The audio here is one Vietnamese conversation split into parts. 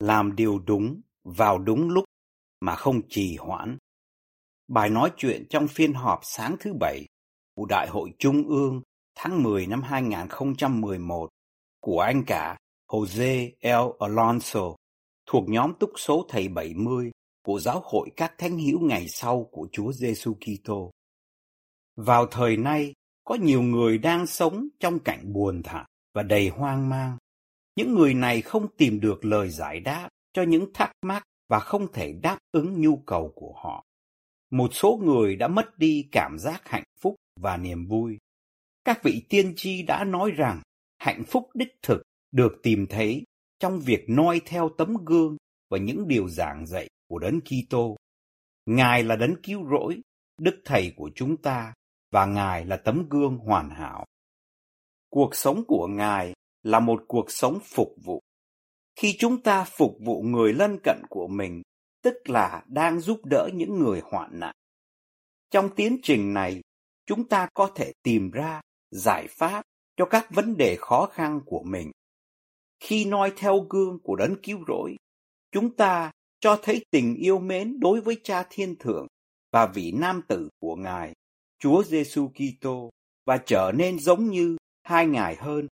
Làm điều đúng vào đúng lúc mà không trì hoãn. Bài nói chuyện trong phiên họp sáng thứ Bảy của Đại hội Trung ương tháng 10 năm 2011 của anh cả Jose L. Alonso thuộc nhóm túc số thầy 70 của Giáo hội các thánh hữu ngày sau của Chúa Giêsu Kitô. Vào thời nay, có nhiều người đang sống trong cảnh buồn thảm và đầy hoang mang những người này không tìm được lời giải đáp cho những thắc mắc và không thể đáp ứng nhu cầu của họ. Một số người đã mất đi cảm giác hạnh phúc và niềm vui. Các vị tiên tri đã nói rằng hạnh phúc đích thực được tìm thấy trong việc noi theo tấm gương và những điều giảng dạy của Đấng Kitô. Ngài là Đấng cứu rỗi, Đức Thầy của chúng ta và Ngài là tấm gương hoàn hảo. Cuộc sống của Ngài là một cuộc sống phục vụ. Khi chúng ta phục vụ người lân cận của mình, tức là đang giúp đỡ những người hoạn nạn. Trong tiến trình này, chúng ta có thể tìm ra giải pháp cho các vấn đề khó khăn của mình. Khi noi theo gương của đấng cứu rỗi, chúng ta cho thấy tình yêu mến đối với Cha Thiên Thượng và vị nam tử của Ngài, Chúa Giêsu Kitô và trở nên giống như hai ngài hơn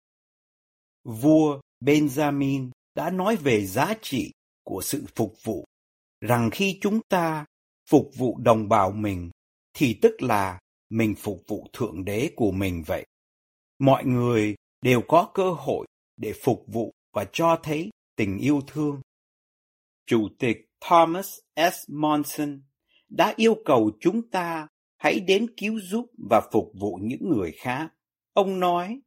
Vua Benjamin đã nói về giá trị của sự phục vụ, rằng khi chúng ta phục vụ đồng bào mình thì tức là mình phục vụ thượng đế của mình vậy. Mọi người đều có cơ hội để phục vụ và cho thấy tình yêu thương. Chủ tịch Thomas S. Monson đã yêu cầu chúng ta hãy đến cứu giúp và phục vụ những người khác. Ông nói,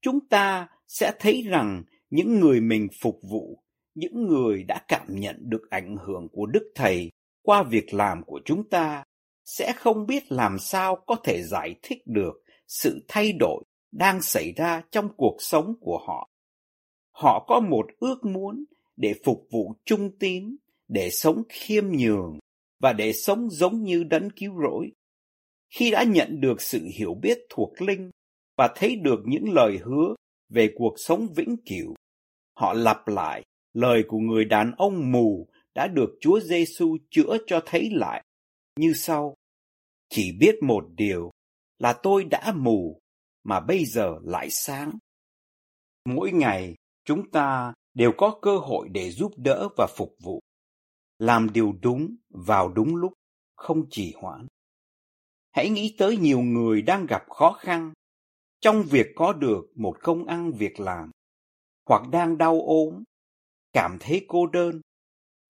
chúng ta sẽ thấy rằng những người mình phục vụ, những người đã cảm nhận được ảnh hưởng của Đức Thầy qua việc làm của chúng ta, sẽ không biết làm sao có thể giải thích được sự thay đổi đang xảy ra trong cuộc sống của họ. Họ có một ước muốn để phục vụ trung tín, để sống khiêm nhường và để sống giống như đấng cứu rỗi. Khi đã nhận được sự hiểu biết thuộc linh và thấy được những lời hứa về cuộc sống vĩnh cửu. Họ lặp lại lời của người đàn ông mù đã được Chúa Giêsu chữa cho thấy lại như sau: Chỉ biết một điều là tôi đã mù mà bây giờ lại sáng. Mỗi ngày chúng ta đều có cơ hội để giúp đỡ và phục vụ, làm điều đúng vào đúng lúc, không chỉ hoãn. Hãy nghĩ tới nhiều người đang gặp khó khăn trong việc có được một công ăn việc làm, hoặc đang đau ốm, cảm thấy cô đơn,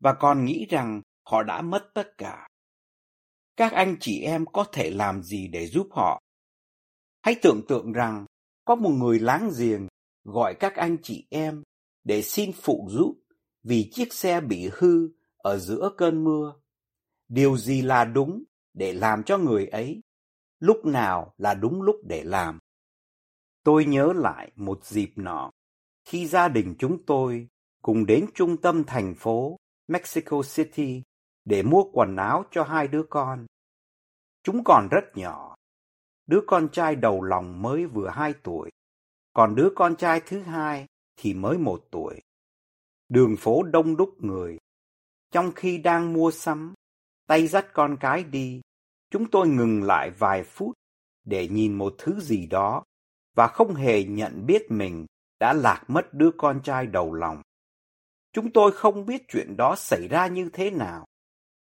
và còn nghĩ rằng họ đã mất tất cả. Các anh chị em có thể làm gì để giúp họ? Hãy tưởng tượng rằng có một người láng giềng gọi các anh chị em để xin phụ giúp vì chiếc xe bị hư ở giữa cơn mưa. Điều gì là đúng để làm cho người ấy? Lúc nào là đúng lúc để làm? Tôi nhớ lại một dịp nọ, khi gia đình chúng tôi cùng đến trung tâm thành phố Mexico City để mua quần áo cho hai đứa con. Chúng còn rất nhỏ. Đứa con trai đầu lòng mới vừa hai tuổi, còn đứa con trai thứ hai thì mới một tuổi. Đường phố đông đúc người. Trong khi đang mua sắm, tay dắt con cái đi, chúng tôi ngừng lại vài phút để nhìn một thứ gì đó và không hề nhận biết mình đã lạc mất đứa con trai đầu lòng. Chúng tôi không biết chuyện đó xảy ra như thế nào,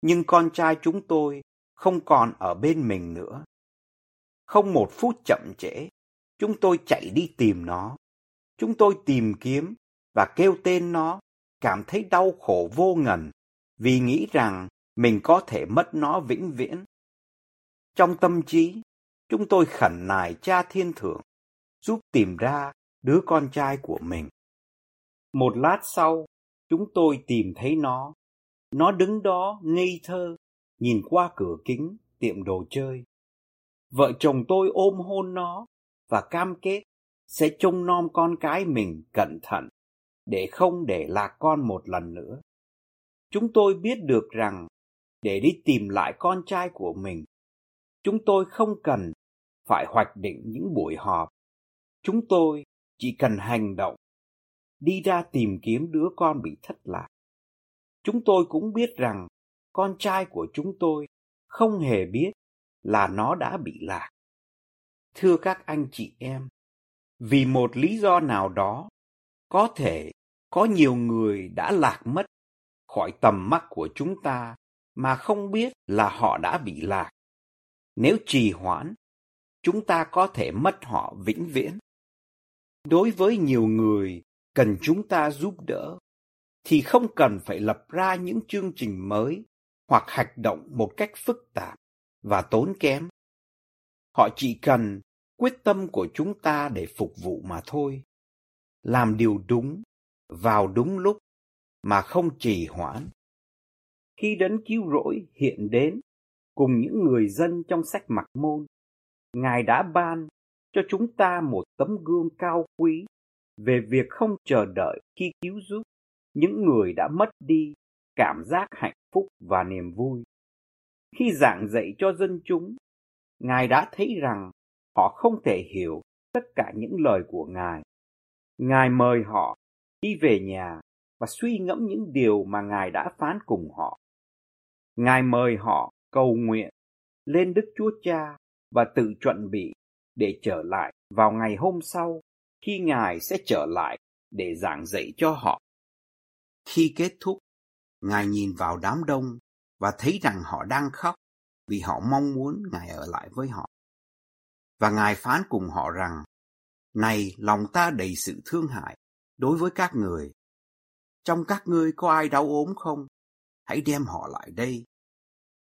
nhưng con trai chúng tôi không còn ở bên mình nữa. Không một phút chậm trễ, chúng tôi chạy đi tìm nó. Chúng tôi tìm kiếm và kêu tên nó, cảm thấy đau khổ vô ngần vì nghĩ rằng mình có thể mất nó vĩnh viễn. Trong tâm trí, chúng tôi khẩn nài cha thiên thượng giúp tìm ra đứa con trai của mình. Một lát sau, chúng tôi tìm thấy nó. Nó đứng đó ngây thơ, nhìn qua cửa kính tiệm đồ chơi. Vợ chồng tôi ôm hôn nó và cam kết sẽ trông nom con cái mình cẩn thận để không để lạc con một lần nữa. Chúng tôi biết được rằng để đi tìm lại con trai của mình, chúng tôi không cần phải hoạch định những buổi họp. Chúng tôi chỉ cần hành động, đi ra tìm kiếm đứa con bị thất lạc. Chúng tôi cũng biết rằng con trai của chúng tôi không hề biết là nó đã bị lạc. Thưa các anh chị em, vì một lý do nào đó, có thể có nhiều người đã lạc mất khỏi tầm mắt của chúng ta mà không biết là họ đã bị lạc. Nếu trì hoãn, chúng ta có thể mất họ vĩnh viễn. Đối với nhiều người cần chúng ta giúp đỡ, thì không cần phải lập ra những chương trình mới hoặc hành động một cách phức tạp và tốn kém. Họ chỉ cần quyết tâm của chúng ta để phục vụ mà thôi. Làm điều đúng, vào đúng lúc, mà không trì hoãn. Khi đấng cứu rỗi hiện đến cùng những người dân trong sách mặc môn, Ngài đã ban cho chúng ta một tấm gương cao quý về việc không chờ đợi khi cứu giúp những người đã mất đi cảm giác hạnh phúc và niềm vui. Khi giảng dạy cho dân chúng, Ngài đã thấy rằng họ không thể hiểu tất cả những lời của Ngài. Ngài mời họ đi về nhà và suy ngẫm những điều mà Ngài đã phán cùng họ. Ngài mời họ cầu nguyện lên Đức Chúa Cha và tự chuẩn bị để trở lại vào ngày hôm sau khi Ngài sẽ trở lại để giảng dạy cho họ. Khi kết thúc, Ngài nhìn vào đám đông và thấy rằng họ đang khóc vì họ mong muốn Ngài ở lại với họ. Và Ngài phán cùng họ rằng, Này lòng ta đầy sự thương hại đối với các người. Trong các ngươi có ai đau ốm không? Hãy đem họ lại đây.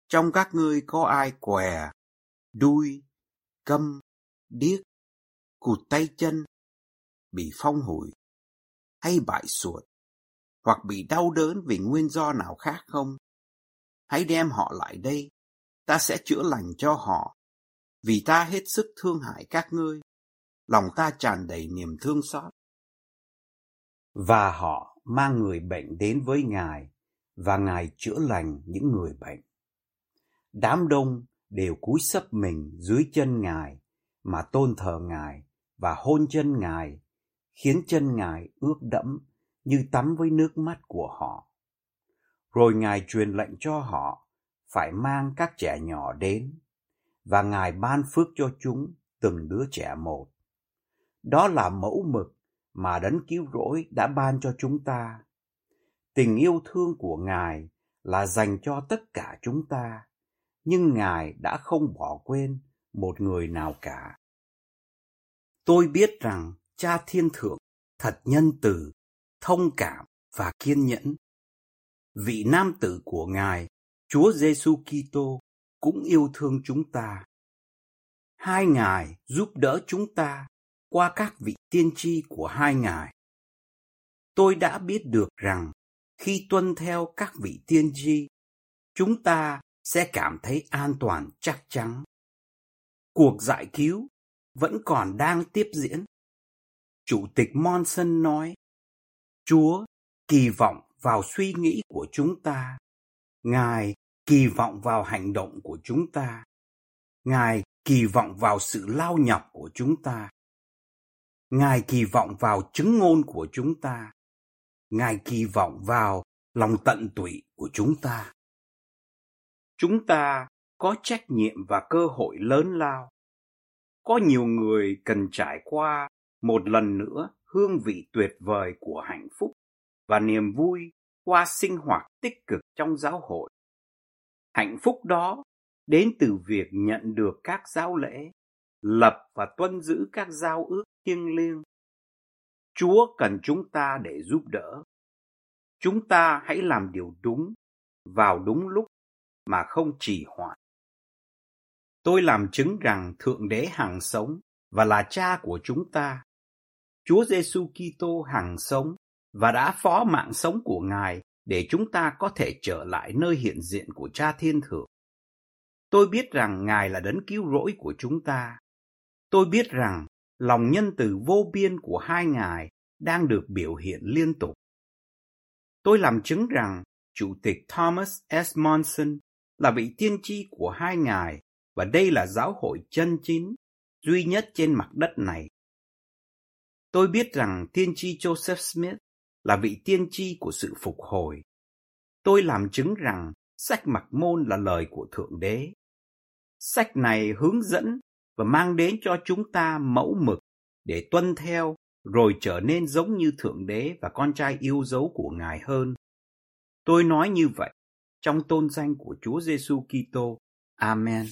Trong các ngươi có ai què, đuôi, câm, điếc, cụt tay chân, bị phong hủi, hay bại suột, hoặc bị đau đớn vì nguyên do nào khác không? Hãy đem họ lại đây, ta sẽ chữa lành cho họ, vì ta hết sức thương hại các ngươi, lòng ta tràn đầy niềm thương xót. Và họ mang người bệnh đến với Ngài, và Ngài chữa lành những người bệnh. Đám đông đều cúi sấp mình dưới chân Ngài mà tôn thờ Ngài và hôn chân Ngài, khiến chân Ngài ướt đẫm như tắm với nước mắt của họ. Rồi Ngài truyền lệnh cho họ phải mang các trẻ nhỏ đến, và Ngài ban phước cho chúng từng đứa trẻ một. Đó là mẫu mực mà đấng cứu rỗi đã ban cho chúng ta. Tình yêu thương của Ngài là dành cho tất cả chúng ta, nhưng Ngài đã không bỏ quên một người nào cả. Tôi biết rằng Cha Thiên Thượng thật nhân từ, thông cảm và kiên nhẫn. Vị nam tử của Ngài, Chúa Giêsu Kitô cũng yêu thương chúng ta. Hai Ngài giúp đỡ chúng ta qua các vị tiên tri của hai Ngài. Tôi đã biết được rằng khi tuân theo các vị tiên tri, chúng ta sẽ cảm thấy an toàn chắc chắn. Cuộc giải cứu vẫn còn đang tiếp diễn. Chủ tịch Monson nói, Chúa kỳ vọng vào suy nghĩ của chúng ta. Ngài kỳ vọng vào hành động của chúng ta. Ngài kỳ vọng vào sự lao nhọc của chúng ta. Ngài kỳ vọng vào chứng ngôn của chúng ta. Ngài kỳ vọng vào lòng tận tụy của chúng ta. Chúng ta có trách nhiệm và cơ hội lớn lao. Có nhiều người cần trải qua một lần nữa hương vị tuyệt vời của hạnh phúc và niềm vui qua sinh hoạt tích cực trong giáo hội. Hạnh phúc đó đến từ việc nhận được các giáo lễ, lập và tuân giữ các giao ước thiêng liêng. Chúa cần chúng ta để giúp đỡ. Chúng ta hãy làm điều đúng vào đúng lúc mà không trì hoãn. Tôi làm chứng rằng Thượng Đế hằng sống và là cha của chúng ta. Chúa Giêsu Kitô hằng sống và đã phó mạng sống của Ngài để chúng ta có thể trở lại nơi hiện diện của Cha Thiên Thượng. Tôi biết rằng Ngài là đấng cứu rỗi của chúng ta. Tôi biết rằng lòng nhân từ vô biên của hai Ngài đang được biểu hiện liên tục. Tôi làm chứng rằng Chủ tịch Thomas S. Monson là vị tiên tri của hai ngài và đây là giáo hội chân chính duy nhất trên mặt đất này. Tôi biết rằng tiên tri Joseph Smith là vị tiên tri của sự phục hồi. Tôi làm chứng rằng sách mặc môn là lời của Thượng Đế. Sách này hướng dẫn và mang đến cho chúng ta mẫu mực để tuân theo rồi trở nên giống như Thượng Đế và con trai yêu dấu của Ngài hơn. Tôi nói như vậy trong tôn danh của Chúa Giêsu Kitô. Amen.